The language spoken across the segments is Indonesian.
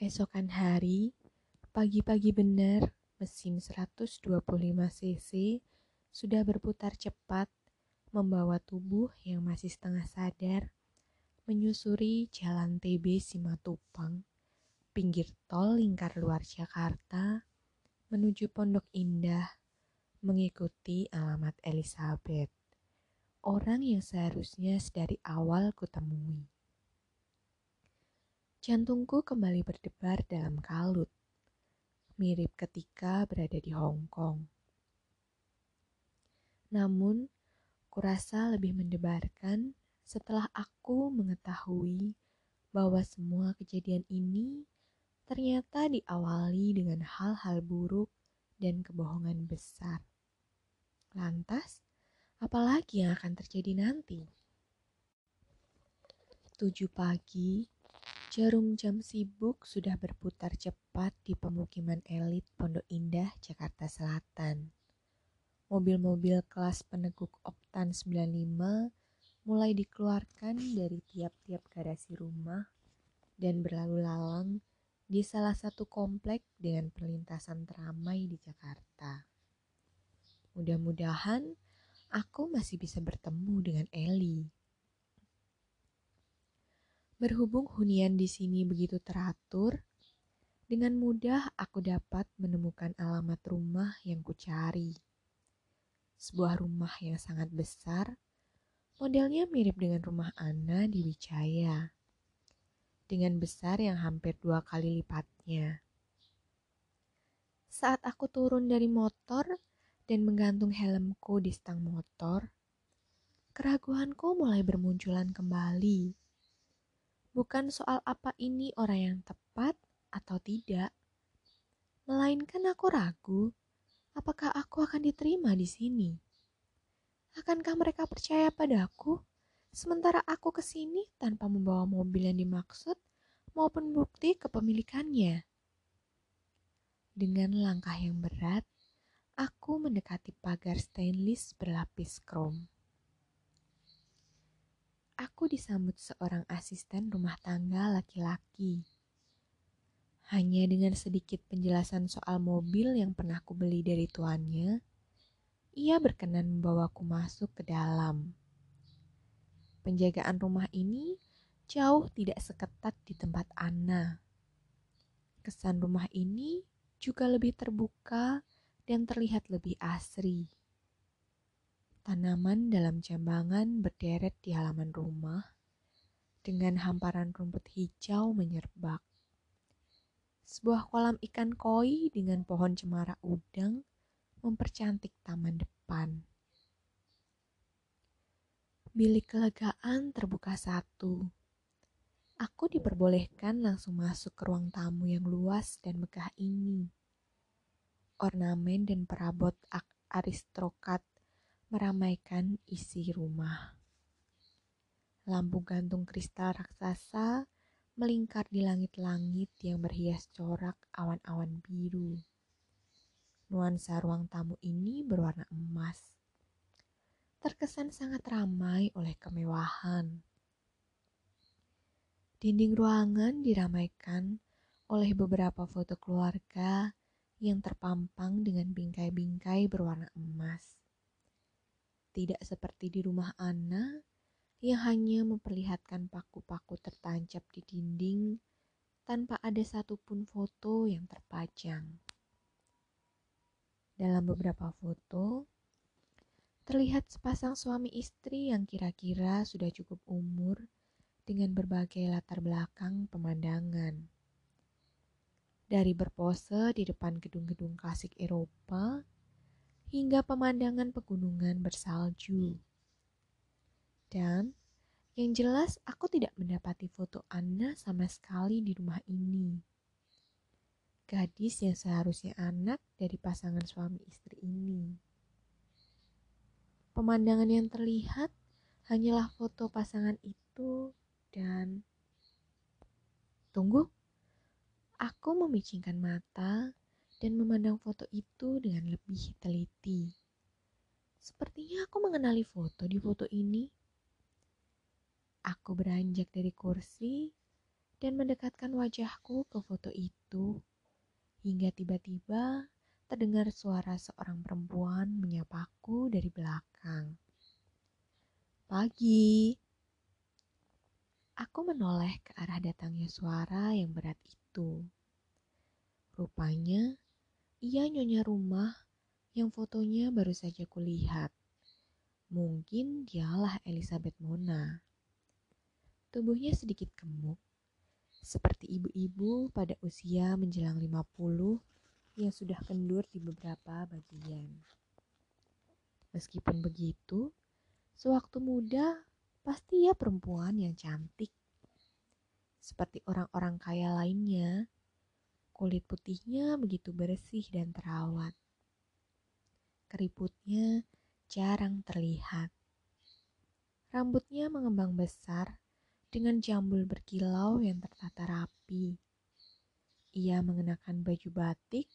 Keesokan hari, pagi-pagi benar, mesin 125 cc sudah berputar cepat membawa tubuh yang masih setengah sadar menyusuri jalan TB Simatupang, pinggir tol lingkar luar Jakarta, menuju Pondok Indah, mengikuti alamat Elizabeth, orang yang seharusnya sedari awal kutemui. Jantungku kembali berdebar dalam kalut, mirip ketika berada di Hong Kong. Namun, kurasa lebih mendebarkan setelah aku mengetahui bahwa semua kejadian ini ternyata diawali dengan hal-hal buruk dan kebohongan besar. Lantas, apalagi yang akan terjadi nanti? Tujuh pagi, Jarum jam sibuk sudah berputar cepat di pemukiman elit Pondok Indah, Jakarta Selatan. Mobil-mobil kelas peneguk Oktan 95 mulai dikeluarkan dari tiap-tiap garasi rumah dan berlalu lalang di salah satu komplek dengan perlintasan teramai di Jakarta. Mudah-mudahan aku masih bisa bertemu dengan Eli. Berhubung hunian di sini begitu teratur, dengan mudah aku dapat menemukan alamat rumah yang kucari. Sebuah rumah yang sangat besar, modelnya mirip dengan rumah Ana di Wijaya, dengan besar yang hampir dua kali lipatnya. Saat aku turun dari motor dan menggantung helmku di stang motor, keraguanku mulai bermunculan kembali bukan soal apa ini orang yang tepat atau tidak, melainkan aku ragu apakah aku akan diterima di sini. Akankah mereka percaya padaku, sementara aku ke sini tanpa membawa mobil yang dimaksud maupun bukti kepemilikannya? Dengan langkah yang berat, aku mendekati pagar stainless berlapis krom aku disambut seorang asisten rumah tangga laki-laki. Hanya dengan sedikit penjelasan soal mobil yang pernah ku beli dari tuannya, ia berkenan membawaku masuk ke dalam. Penjagaan rumah ini jauh tidak seketat di tempat Anna. Kesan rumah ini juga lebih terbuka dan terlihat lebih asri. Tanaman dalam jambangan berderet di halaman rumah dengan hamparan rumput hijau menyerbak. Sebuah kolam ikan koi dengan pohon cemara udang mempercantik taman depan. Bilik kelegaan terbuka satu. Aku diperbolehkan langsung masuk ke ruang tamu yang luas dan megah ini. Ornamen dan perabot aristokrat meramaikan isi rumah. Lampu gantung kristal raksasa melingkar di langit-langit yang berhias corak awan-awan biru. Nuansa ruang tamu ini berwarna emas. Terkesan sangat ramai oleh kemewahan. Dinding ruangan diramaikan oleh beberapa foto keluarga yang terpampang dengan bingkai-bingkai berwarna emas. Tidak seperti di rumah Anna yang hanya memperlihatkan paku-paku tertancap di dinding tanpa ada satupun foto yang terpajang. Dalam beberapa foto, terlihat sepasang suami istri yang kira-kira sudah cukup umur dengan berbagai latar belakang pemandangan. Dari berpose di depan gedung-gedung klasik Eropa hingga pemandangan pegunungan bersalju. Dan yang jelas aku tidak mendapati foto Anna sama sekali di rumah ini. Gadis yang seharusnya anak dari pasangan suami istri ini. Pemandangan yang terlihat hanyalah foto pasangan itu dan tunggu. Aku memicingkan mata dan memandang foto itu dengan lebih teliti. Sepertinya aku mengenali foto di foto ini. Aku beranjak dari kursi dan mendekatkan wajahku ke foto itu. Hingga tiba-tiba terdengar suara seorang perempuan menyapaku dari belakang. Pagi. Aku menoleh ke arah datangnya suara yang berat itu. Rupanya, ia nyonya rumah yang fotonya baru saja kulihat. Mungkin dialah Elizabeth Mona. Tubuhnya sedikit gemuk, seperti ibu-ibu pada usia menjelang 50 yang sudah kendur di beberapa bagian. Meskipun begitu, sewaktu muda pasti ia perempuan yang cantik. Seperti orang-orang kaya lainnya, kulit putihnya begitu bersih dan terawat. Keriputnya jarang terlihat. Rambutnya mengembang besar dengan jambul berkilau yang tertata rapi. Ia mengenakan baju batik,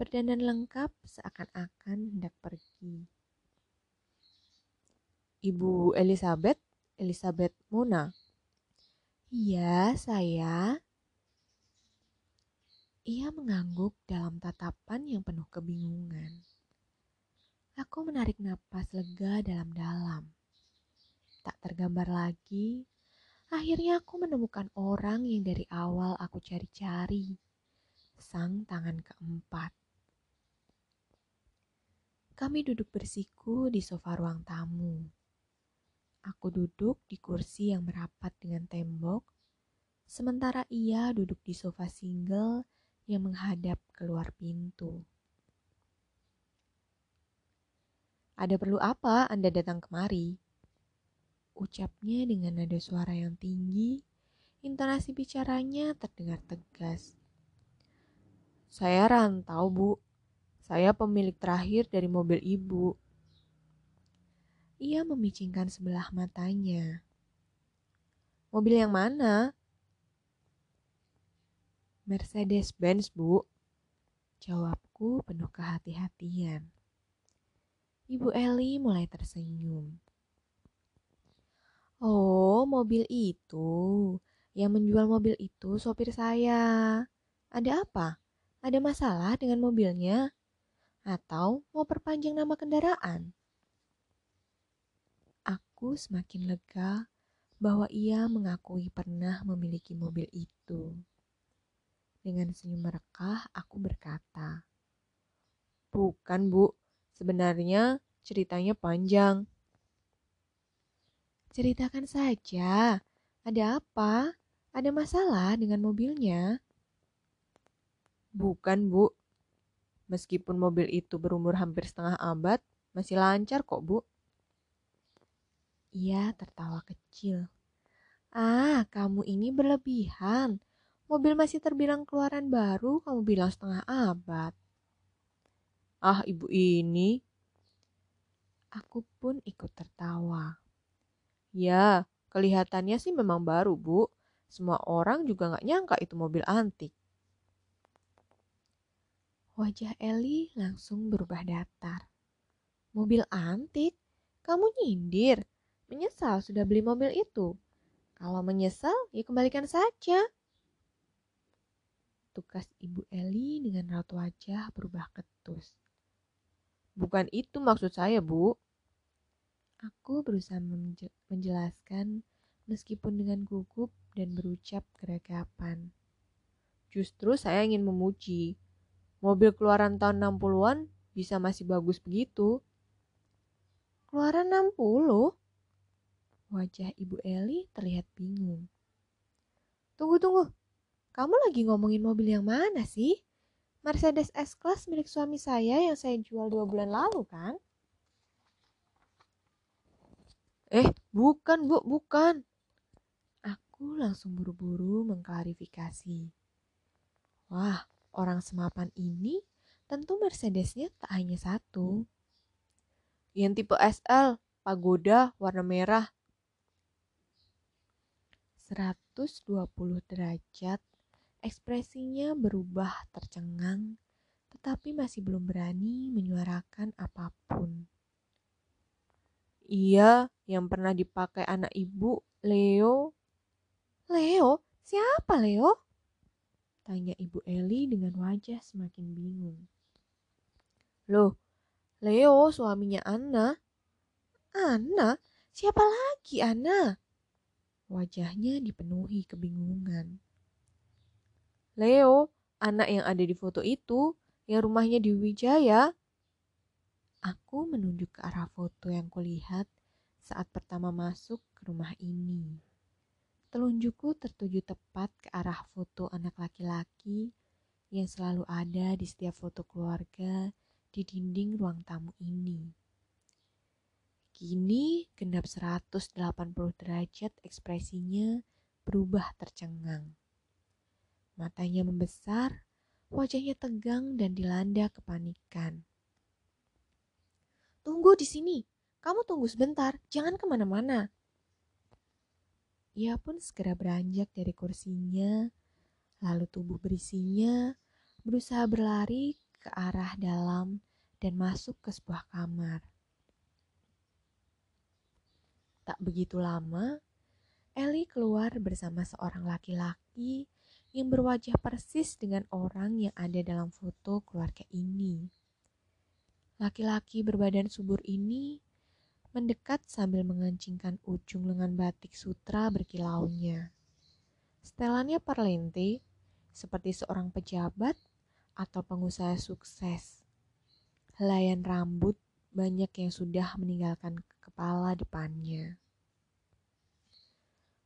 berdandan lengkap seakan-akan hendak pergi. Ibu Elizabeth, Elizabeth Mona. Iya, saya. Ia mengangguk dalam tatapan yang penuh kebingungan. Aku menarik napas lega dalam-dalam. Tak tergambar lagi Akhirnya aku menemukan orang yang dari awal aku cari-cari. Sang tangan keempat. Kami duduk bersiku di sofa ruang tamu. Aku duduk di kursi yang merapat dengan tembok, sementara ia duduk di sofa single yang menghadap keluar pintu. Ada perlu apa Anda datang kemari? Ucapnya dengan nada suara yang tinggi, intonasi bicaranya terdengar tegas. Saya rantau, Bu. Saya pemilik terakhir dari mobil Ibu. Ia memicingkan sebelah matanya. Mobil yang mana? Mercedes-Benz, Bu. Jawabku penuh kehati-hatian. Ibu Eli mulai tersenyum. Oh, mobil itu. Yang menjual mobil itu sopir saya. Ada apa? Ada masalah dengan mobilnya? Atau mau perpanjang nama kendaraan? Aku semakin lega bahwa ia mengakui pernah memiliki mobil itu. Dengan senyum merekah, aku berkata, Bukan, Bu. Sebenarnya ceritanya panjang. Ceritakan saja, ada apa? Ada masalah dengan mobilnya? Bukan, Bu. Meskipun mobil itu berumur hampir setengah abad, masih lancar kok, Bu. Ia tertawa kecil. Ah, kamu ini berlebihan. Mobil masih terbilang keluaran baru, kamu bilang setengah abad. Ah, ibu ini. Aku pun ikut tertawa. Ya, kelihatannya sih memang baru, Bu. Semua orang juga nggak nyangka itu mobil antik. Wajah Eli langsung berubah datar. Mobil antik? Kamu nyindir? Menyesal sudah beli mobil itu? Kalau menyesal, ya kembalikan saja. Tugas Ibu Eli dengan raut wajah berubah ketus. Bukan itu maksud saya, Bu. Aku berusaha menjelaskan meskipun dengan gugup dan berucap geragapan. Justru saya ingin memuji. Mobil keluaran tahun 60-an bisa masih bagus begitu. Keluaran 60? Wajah Ibu Eli terlihat bingung. Tunggu, tunggu. Kamu lagi ngomongin mobil yang mana sih? Mercedes S-Class milik suami saya yang saya jual dua bulan lalu kan? Eh, bukan, Bu, bukan. Aku langsung buru-buru mengklarifikasi. Wah, orang semapan ini tentu Mercedesnya tak hanya satu. Yang tipe SL, pagoda, warna merah. 120 derajat, ekspresinya berubah tercengang, tetapi masih belum berani menyuarakan apa pun. Iya, yang pernah dipakai anak ibu, Leo. Leo? Siapa Leo? Tanya Ibu Eli dengan wajah semakin bingung. Loh, Leo suaminya Anna. Anna? Siapa lagi Anna? Wajahnya dipenuhi kebingungan. Leo, anak yang ada di foto itu, yang rumahnya di Wijaya. Aku menunjuk ke arah foto yang kulihat saat pertama masuk ke rumah ini. Telunjukku tertuju tepat ke arah foto anak laki-laki yang selalu ada di setiap foto keluarga di dinding ruang tamu ini. Kini genap 180 derajat ekspresinya berubah tercengang. Matanya membesar, wajahnya tegang dan dilanda kepanikan. Tunggu di sini. Kamu tunggu sebentar, jangan ke mana-mana. Ia pun segera beranjak dari kursinya, lalu tubuh berisinya berusaha berlari ke arah dalam dan masuk ke sebuah kamar. Tak begitu lama, Ellie keluar bersama seorang laki-laki yang berwajah persis dengan orang yang ada dalam foto keluarga ini. Laki-laki berbadan subur ini mendekat sambil mengancingkan ujung lengan batik sutra berkilaunya. Setelannya parlente, seperti seorang pejabat atau pengusaha sukses. Helaian rambut banyak yang sudah meninggalkan kepala depannya.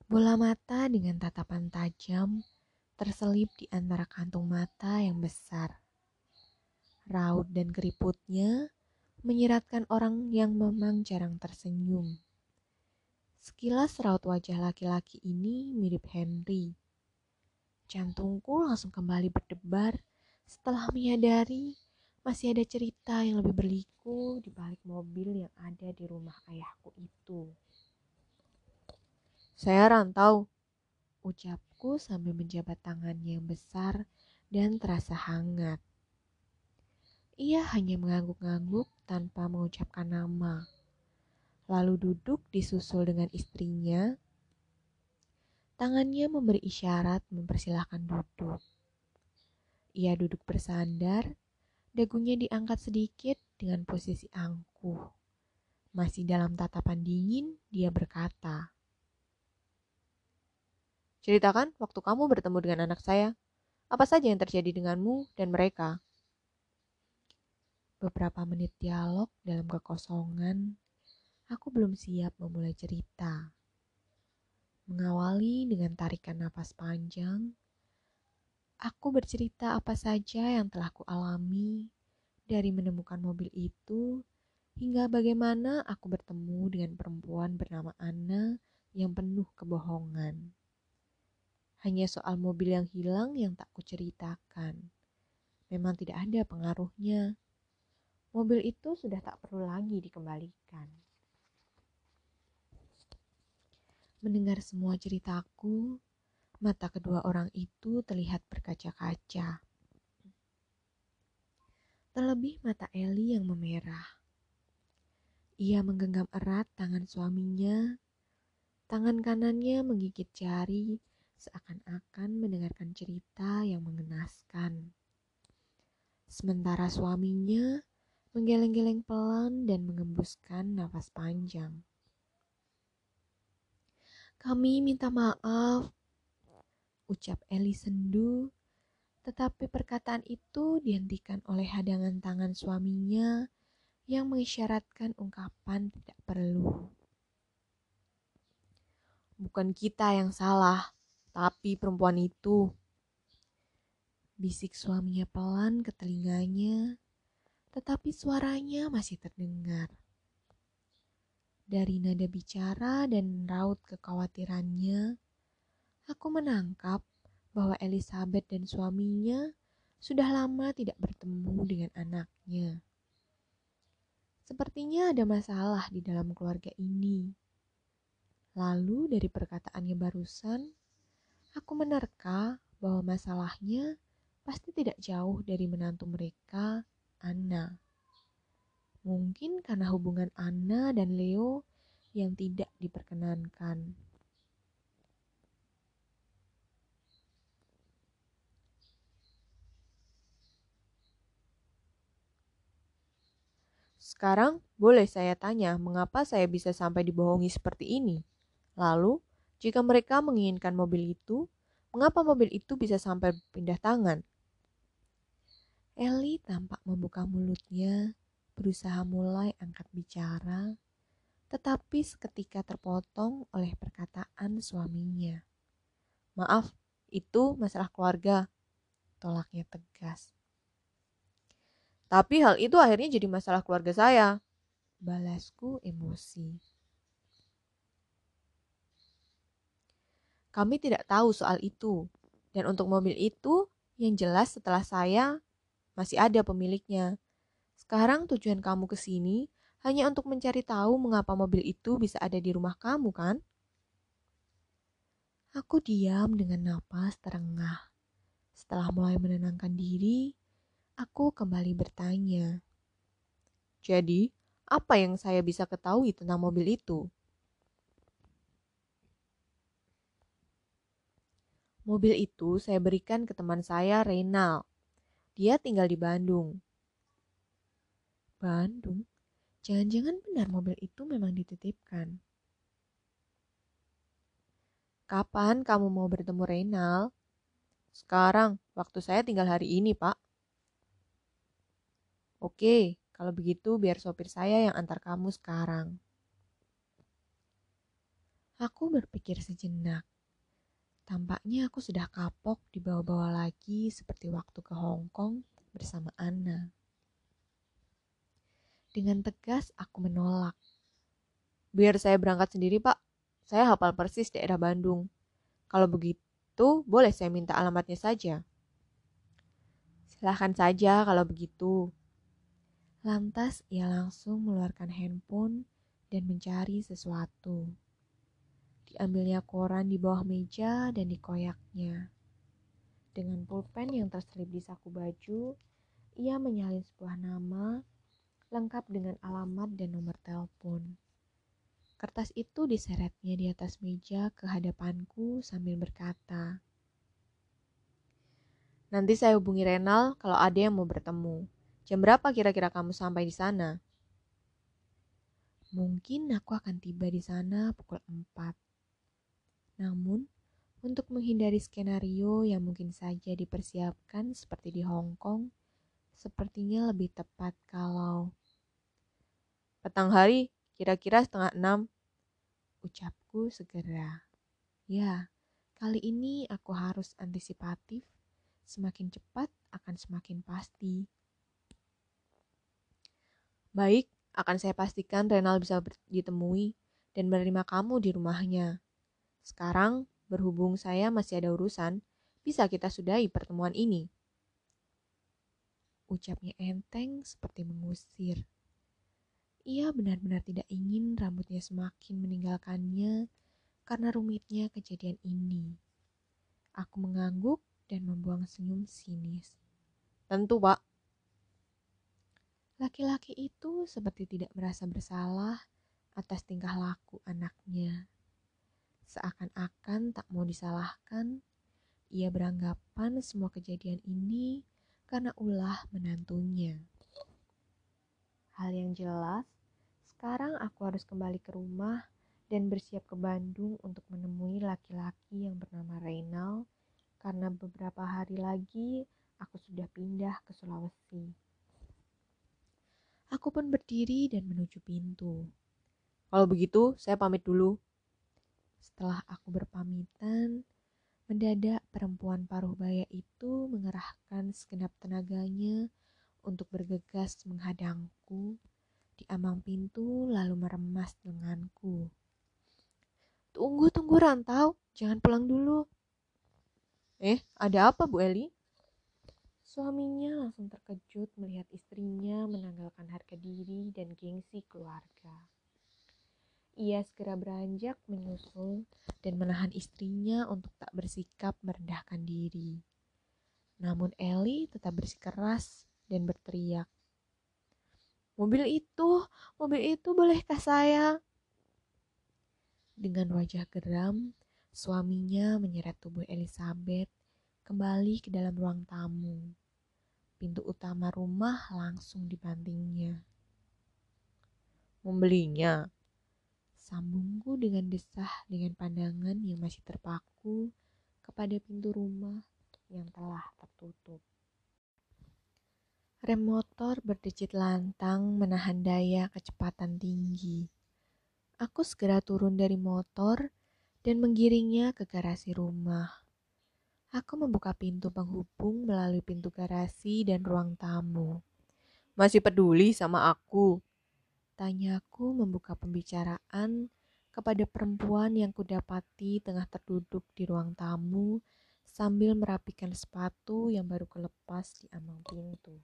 Bola mata dengan tatapan tajam terselip di antara kantung mata yang besar raut dan keriputnya menyiratkan orang yang memang jarang tersenyum. Sekilas raut wajah laki-laki ini mirip Henry. Jantungku langsung kembali berdebar setelah menyadari masih ada cerita yang lebih berliku di balik mobil yang ada di rumah ayahku itu. Saya rantau, ucapku sambil menjabat tangannya yang besar dan terasa hangat. Ia hanya mengangguk-angguk tanpa mengucapkan nama. Lalu duduk disusul dengan istrinya. Tangannya memberi isyarat mempersilahkan duduk. Ia duduk bersandar, dagunya diangkat sedikit dengan posisi angkuh. Masih dalam tatapan dingin, dia berkata, Ceritakan waktu kamu bertemu dengan anak saya. Apa saja yang terjadi denganmu dan mereka? Beberapa menit dialog dalam kekosongan, aku belum siap memulai cerita. Mengawali dengan tarikan napas panjang, aku bercerita apa saja yang telah kualami dari menemukan mobil itu hingga bagaimana aku bertemu dengan perempuan bernama Anna yang penuh kebohongan. Hanya soal mobil yang hilang yang tak kuceritakan. Memang tidak ada pengaruhnya mobil itu sudah tak perlu lagi dikembalikan. Mendengar semua ceritaku, mata kedua orang itu terlihat berkaca-kaca. Terlebih mata Eli yang memerah. Ia menggenggam erat tangan suaminya. Tangan kanannya menggigit jari seakan-akan mendengarkan cerita yang mengenaskan. Sementara suaminya menggeleng-geleng pelan dan mengembuskan nafas panjang. Kami minta maaf, ucap Eli sendu, tetapi perkataan itu dihentikan oleh hadangan tangan suaminya yang mengisyaratkan ungkapan tidak perlu. Bukan kita yang salah, tapi perempuan itu. Bisik suaminya pelan ke telinganya tetapi suaranya masih terdengar. Dari nada bicara dan raut kekhawatirannya, aku menangkap bahwa Elizabeth dan suaminya sudah lama tidak bertemu dengan anaknya. Sepertinya ada masalah di dalam keluarga ini. Lalu dari perkataannya barusan, Aku menerka bahwa masalahnya pasti tidak jauh dari menantu mereka, Anna. Mungkin karena hubungan Anna dan Leo yang tidak diperkenankan. Sekarang boleh saya tanya mengapa saya bisa sampai dibohongi seperti ini? Lalu, jika mereka menginginkan mobil itu, mengapa mobil itu bisa sampai pindah tangan? Eli tampak membuka mulutnya, berusaha mulai angkat bicara, tetapi seketika terpotong oleh perkataan suaminya. Maaf, itu masalah keluarga. Tolaknya tegas. Tapi hal itu akhirnya jadi masalah keluarga saya. Balasku emosi. Kami tidak tahu soal itu. Dan untuk mobil itu, yang jelas setelah saya masih ada pemiliknya. Sekarang tujuan kamu ke sini hanya untuk mencari tahu mengapa mobil itu bisa ada di rumah kamu, kan? Aku diam dengan napas terengah. Setelah mulai menenangkan diri, aku kembali bertanya. Jadi, apa yang saya bisa ketahui tentang mobil itu? Mobil itu saya berikan ke teman saya, Reynald. Dia tinggal di Bandung. Bandung? Jangan-jangan benar mobil itu memang dititipkan. Kapan kamu mau bertemu Reynal? Sekarang, waktu saya tinggal hari ini, Pak. Oke, kalau begitu biar sopir saya yang antar kamu sekarang. Aku berpikir sejenak. Tampaknya aku sudah kapok dibawa-bawa lagi seperti waktu ke Hong Kong bersama Anna. Dengan tegas aku menolak. Biar saya berangkat sendiri, Pak. Saya hafal persis daerah Bandung. Kalau begitu, boleh saya minta alamatnya saja. Silahkan saja kalau begitu. Lantas ia langsung mengeluarkan handphone dan mencari sesuatu. Diambilnya koran di bawah meja dan dikoyaknya. Dengan pulpen yang terselip di saku baju, ia menyalin sebuah nama lengkap dengan alamat dan nomor telepon. Kertas itu diseretnya di atas meja ke hadapanku sambil berkata, Nanti saya hubungi Renal kalau ada yang mau bertemu. Jam berapa kira-kira kamu sampai di sana? Mungkin aku akan tiba di sana pukul 4. Namun, untuk menghindari skenario yang mungkin saja dipersiapkan seperti di Hong Kong, sepertinya lebih tepat kalau petang hari, kira-kira setengah enam, ucapku segera. Ya, kali ini aku harus antisipatif, semakin cepat akan semakin pasti. Baik, akan saya pastikan Renal bisa ditemui dan menerima kamu di rumahnya. Sekarang, berhubung saya masih ada urusan, bisa kita sudahi pertemuan ini. Ucapnya enteng seperti mengusir. Ia benar-benar tidak ingin rambutnya semakin meninggalkannya karena rumitnya kejadian ini. Aku mengangguk dan membuang senyum sinis. Tentu, Pak. Laki-laki itu seperti tidak merasa bersalah atas tingkah laku anaknya. Seakan-akan tak mau disalahkan, ia beranggapan semua kejadian ini karena ulah menantunya. Hal yang jelas, sekarang aku harus kembali ke rumah dan bersiap ke Bandung untuk menemui laki-laki yang bernama Reynal karena beberapa hari lagi aku sudah pindah ke Sulawesi. Aku pun berdiri dan menuju pintu. Kalau begitu, saya pamit dulu. Setelah aku berpamitan, mendadak perempuan paruh baya itu mengerahkan segenap tenaganya untuk bergegas menghadangku di ambang pintu lalu meremas lenganku. Tunggu, tunggu Rantau, jangan pulang dulu. Eh, ada apa Bu Eli? Suaminya langsung terkejut melihat istrinya menanggalkan harga diri dan gengsi keluarga. Ia segera beranjak menyusul dan menahan istrinya untuk tak bersikap merendahkan diri. Namun Eli tetap bersikeras dan berteriak. Mobil itu, mobil itu bolehkah saya? Dengan wajah geram, suaminya menyeret tubuh Elizabeth kembali ke dalam ruang tamu. Pintu utama rumah langsung dibantingnya. Membelinya. Sambungku dengan desah dengan pandangan yang masih terpaku kepada pintu rumah yang telah tertutup. Rem motor berdecit lantang menahan daya kecepatan tinggi. Aku segera turun dari motor dan menggiringnya ke garasi rumah. Aku membuka pintu penghubung melalui pintu garasi dan ruang tamu. Masih peduli sama aku? Tanyaku membuka pembicaraan kepada perempuan yang kudapati tengah terduduk di ruang tamu sambil merapikan sepatu yang baru kelepas di ambang pintu.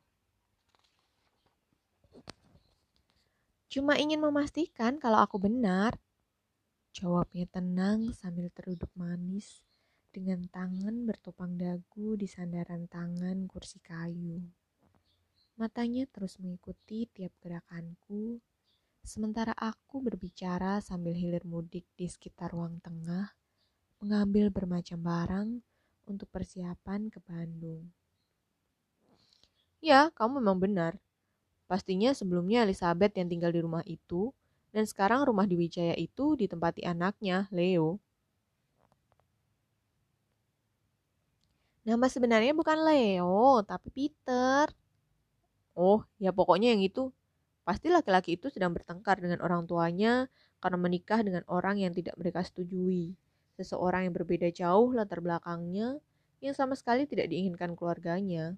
Cuma ingin memastikan kalau aku benar. Jawabnya tenang sambil terduduk manis dengan tangan bertopang dagu di sandaran tangan kursi kayu. Matanya terus mengikuti tiap gerakanku Sementara aku berbicara sambil hilir mudik di sekitar ruang tengah, mengambil bermacam barang untuk persiapan ke Bandung. Ya, kamu memang benar. Pastinya sebelumnya Elizabeth yang tinggal di rumah itu, dan sekarang rumah di Wijaya itu ditempati anaknya, Leo. Nama sebenarnya bukan Leo, tapi Peter. Oh, ya pokoknya yang itu. Pasti laki-laki itu sedang bertengkar dengan orang tuanya karena menikah dengan orang yang tidak mereka setujui. Seseorang yang berbeda jauh latar belakangnya yang sama sekali tidak diinginkan keluarganya.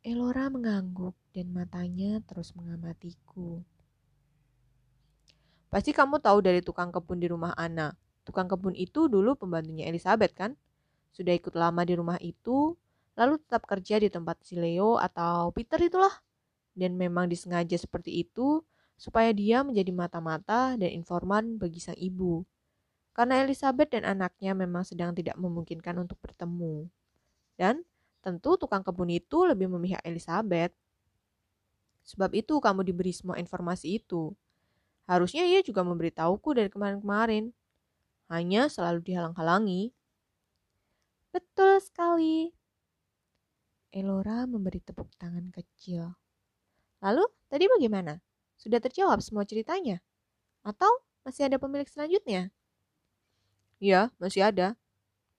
Elora mengangguk dan matanya terus mengamatiku. Pasti kamu tahu dari tukang kebun di rumah Ana. Tukang kebun itu dulu pembantunya Elizabeth kan? Sudah ikut lama di rumah itu, lalu tetap kerja di tempat si Leo atau Peter itulah dan memang disengaja seperti itu supaya dia menjadi mata-mata dan informan bagi sang ibu. Karena Elizabeth dan anaknya memang sedang tidak memungkinkan untuk bertemu. Dan tentu tukang kebun itu lebih memihak Elizabeth. Sebab itu kamu diberi semua informasi itu. Harusnya ia juga memberitahuku dari kemarin-kemarin. Hanya selalu dihalang-halangi. Betul sekali. Elora memberi tepuk tangan kecil. Lalu, tadi bagaimana? Sudah terjawab semua ceritanya? Atau masih ada pemilik selanjutnya? Iya, masih ada.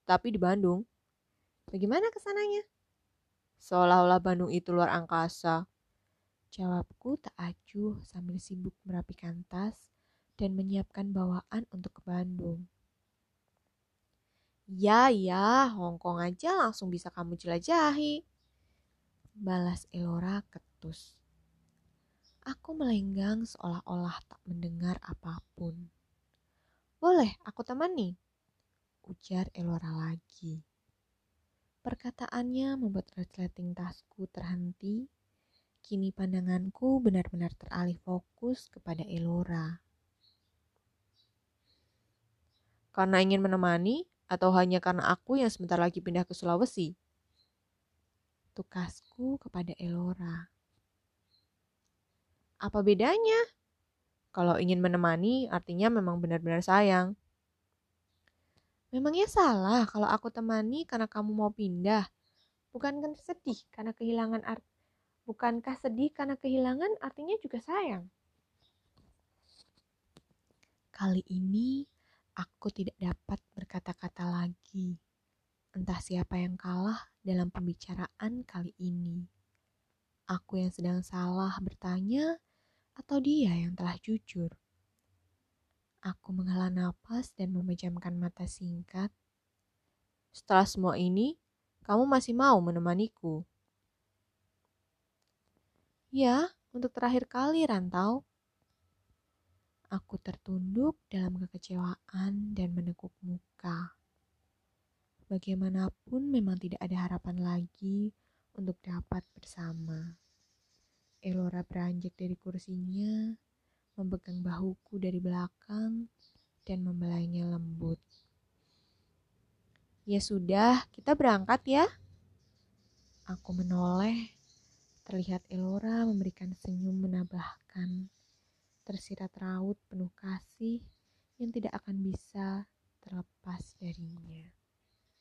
Tapi di Bandung. Bagaimana ke sananya? Seolah-olah Bandung itu luar angkasa. Jawabku tak acuh sambil sibuk merapikan tas dan menyiapkan bawaan untuk ke Bandung. Ya, ya, Hongkong aja langsung bisa kamu jelajahi. Balas Elora ketus. Aku melenggang seolah-olah tak mendengar apa pun. Boleh, aku temani. Ujar Elora lagi. Perkataannya membuat resleting tasku terhenti. Kini pandanganku benar-benar teralih fokus kepada Elora. Karena ingin menemani atau hanya karena aku yang sebentar lagi pindah ke Sulawesi? Tukasku kepada Elora. Apa bedanya? Kalau ingin menemani, artinya memang benar-benar sayang. Memangnya salah kalau aku temani karena kamu mau pindah? Bukankah sedih karena kehilangan art Bukankah sedih karena kehilangan artinya juga sayang? Kali ini aku tidak dapat berkata-kata lagi. Entah siapa yang kalah dalam pembicaraan kali ini. Aku yang sedang salah bertanya atau dia yang telah jujur? Aku menghela napas dan memejamkan mata singkat. Setelah semua ini, kamu masih mau menemaniku? Ya, untuk terakhir kali rantau. Aku tertunduk dalam kekecewaan dan menekuk muka. Bagaimanapun memang tidak ada harapan lagi untuk dapat bersama. Elora beranjak dari kursinya, memegang bahuku dari belakang, dan membelainya lembut. Ya sudah, kita berangkat ya. Aku menoleh, terlihat Elora memberikan senyum menambahkan, tersirat raut penuh kasih yang tidak akan bisa terlepas darinya.